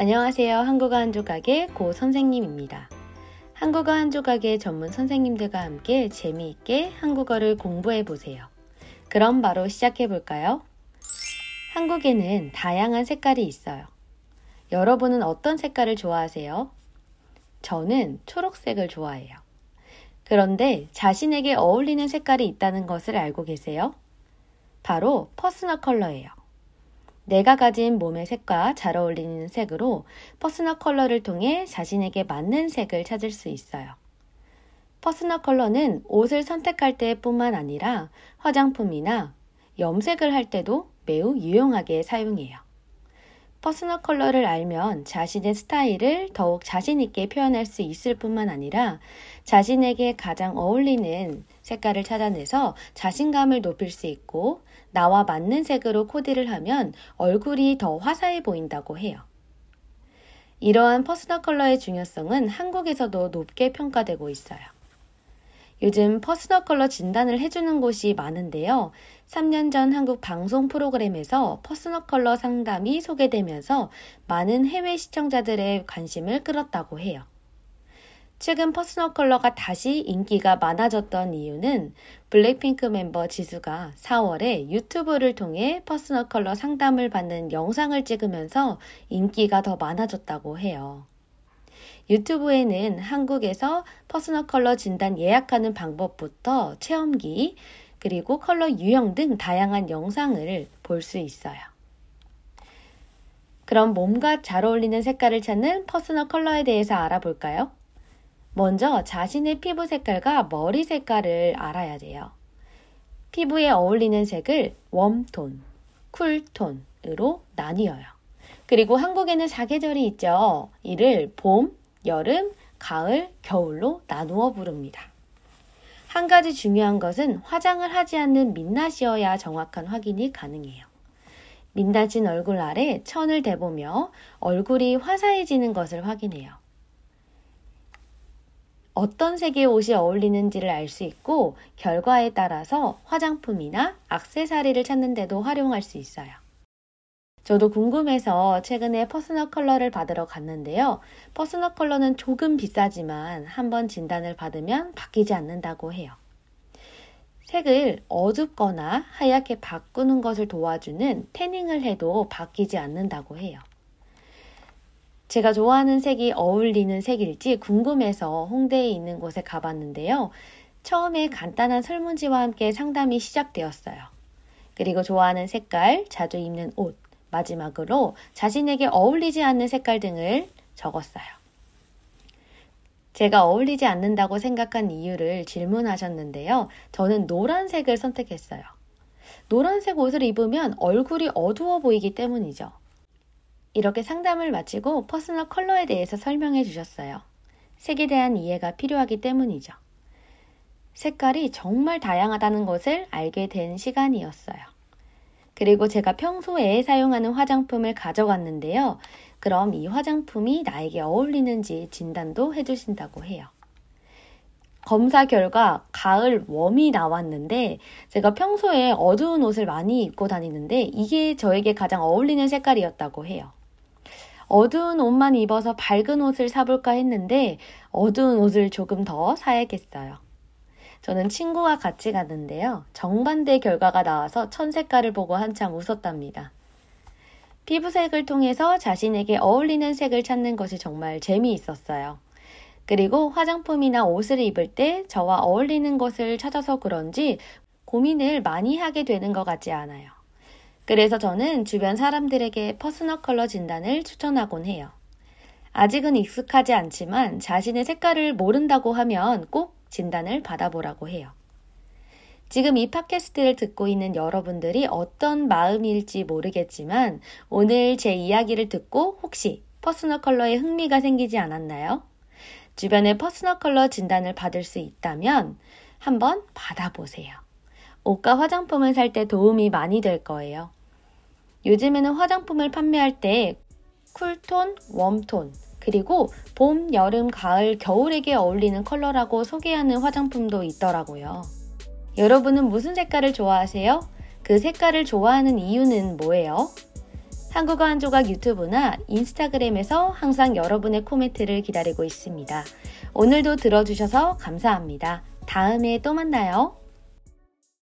안녕하세요. 한국어 한 조각의 고 선생님입니다. 한국어 한 조각의 전문 선생님들과 함께 재미있게 한국어를 공부해 보세요. 그럼 바로 시작해 볼까요? 한국에는 다양한 색깔이 있어요. 여러분은 어떤 색깔을 좋아하세요? 저는 초록색을 좋아해요. 그런데 자신에게 어울리는 색깔이 있다는 것을 알고 계세요? 바로 퍼스널 컬러예요. 내가 가진 몸의 색과 잘 어울리는 색으로 퍼스널 컬러를 통해 자신에게 맞는 색을 찾을 수 있어요. 퍼스널 컬러는 옷을 선택할 때뿐만 아니라 화장품이나 염색을 할 때도 매우 유용하게 사용해요. 퍼스널 컬러를 알면 자신의 스타일을 더욱 자신있게 표현할 수 있을 뿐만 아니라 자신에게 가장 어울리는 색깔을 찾아내서 자신감을 높일 수 있고 나와 맞는 색으로 코디를 하면 얼굴이 더 화사해 보인다고 해요. 이러한 퍼스널 컬러의 중요성은 한국에서도 높게 평가되고 있어요. 요즘 퍼스널 컬러 진단을 해주는 곳이 많은데요. 3년 전 한국 방송 프로그램에서 퍼스널 컬러 상담이 소개되면서 많은 해외 시청자들의 관심을 끌었다고 해요. 최근 퍼스널 컬러가 다시 인기가 많아졌던 이유는 블랙핑크 멤버 지수가 4월에 유튜브를 통해 퍼스널 컬러 상담을 받는 영상을 찍으면서 인기가 더 많아졌다고 해요. 유튜브에는 한국에서 퍼스널 컬러 진단 예약하는 방법부터 체험기, 그리고 컬러 유형 등 다양한 영상을 볼 수 있어요. 그럼 몸과 잘 어울리는 색깔을 찾는 퍼스널 컬러에 대해서 알아볼까요? 먼저 자신의 피부 색깔과 머리 색깔을 알아야 돼요. 피부에 어울리는 색을 웜톤, 쿨톤으로 나뉘어요. 그리고 한국에는 사계절이 있죠. 이를 봄, 여름, 가을, 겨울로 나누어 부릅니다. 한 가지 중요한 것은 화장을 하지 않는 민낯이어야 정확한 확인이 가능해요. 민낯진 얼굴 아래 천을 대보며 얼굴이 화사해지는 것을 확인해요. 어떤 색의 옷이 어울리는지를 알 수 있고 결과에 따라서 화장품이나 악세사리를 찾는데도 활용할 수 있어요. 저도 궁금해서 최근에 퍼스널 컬러를 받으러 갔는데요. 퍼스널 컬러는 조금 비싸지만 한번 진단을 받으면 바뀌지 않는다고 해요. 색을 어둡거나 하얗게 바꾸는 것을 도와주는 태닝을 해도 바뀌지 않는다고 해요. 제가 좋아하는 색이 어울리는 색일지 궁금해서 홍대에 있는 곳에 가봤는데요. 처음에 간단한 설문지와 함께 상담이 시작되었어요. 그리고 좋아하는 색깔, 자주 입는 옷, 마지막으로 자신에게 어울리지 않는 색깔 등을 적었어요. 제가 어울리지 않는다고 생각한 이유를 질문하셨는데요. 저는 노란색을 선택했어요. 노란색 옷을 입으면 얼굴이 어두워 보이기 때문이죠. 이렇게 상담을 마치고 퍼스널 컬러에 대해서 설명해 주셨어요. 색에 대한 이해가 필요하기 때문이죠. 색깔이 정말 다양하다는 것을 알게 된 시간이었어요. 그리고 제가 평소에 사용하는 화장품을 가져갔는데요. 그럼 이 화장품이 나에게 어울리는지 진단도 해주신다고 해요. 검사 결과 가을 warm이 나왔는데 제가 평소에 어두운 옷을 많이 입고 다니는데 이게 저에게 가장 어울리는 색깔이었다고 해요. 어두운 옷만 입어서 밝은 옷을 사볼까 했는데 어두운 옷을 조금 더 사야겠어요. 저는 친구와 같이 갔는데요. 정반대 결과가 나와서 천 색깔을 보고 한참 웃었답니다. 피부색을 통해서 자신에게 어울리는 색을 찾는 것이 정말 재미있었어요. 그리고 화장품이나 옷을 입을 때 저와 어울리는 것을 찾아서 그런지 고민을 많이 하게 되는 것 같지 않아요. 그래서 저는 주변 사람들에게 퍼스널 컬러 진단을 추천하곤 해요. 아직은 익숙하지 않지만 자신의 색깔을 모른다고 하면 꼭 진단을 받아보라고 해요. 지금 이 팟캐스트를 듣고 있는 여러분들이 어떤 마음일지 모르겠지만 오늘 제 이야기를 듣고 혹시 퍼스널 컬러에 흥미가 생기지 않았나요? 주변에 퍼스널 컬러 진단을 받을 수 있다면 한번 받아보세요. 옷과 화장품을 살 때 도움이 많이 될 거예요. 요즘에는 화장품을 판매할 때 쿨톤, 웜톤, 그리고 봄, 여름, 가을, 겨울에게 어울리는 컬러라고 소개하는 화장품도 있더라고요. 여러분은 무슨 색깔을 좋아하세요? 그 색깔을 좋아하는 이유는 뭐예요? 한국어 한 조각 유튜브나 인스타그램에서 항상 여러분의 코멘트를 기다리고 있습니다. 오늘도 들어주셔서 감사합니다. 다음에 또 만나요.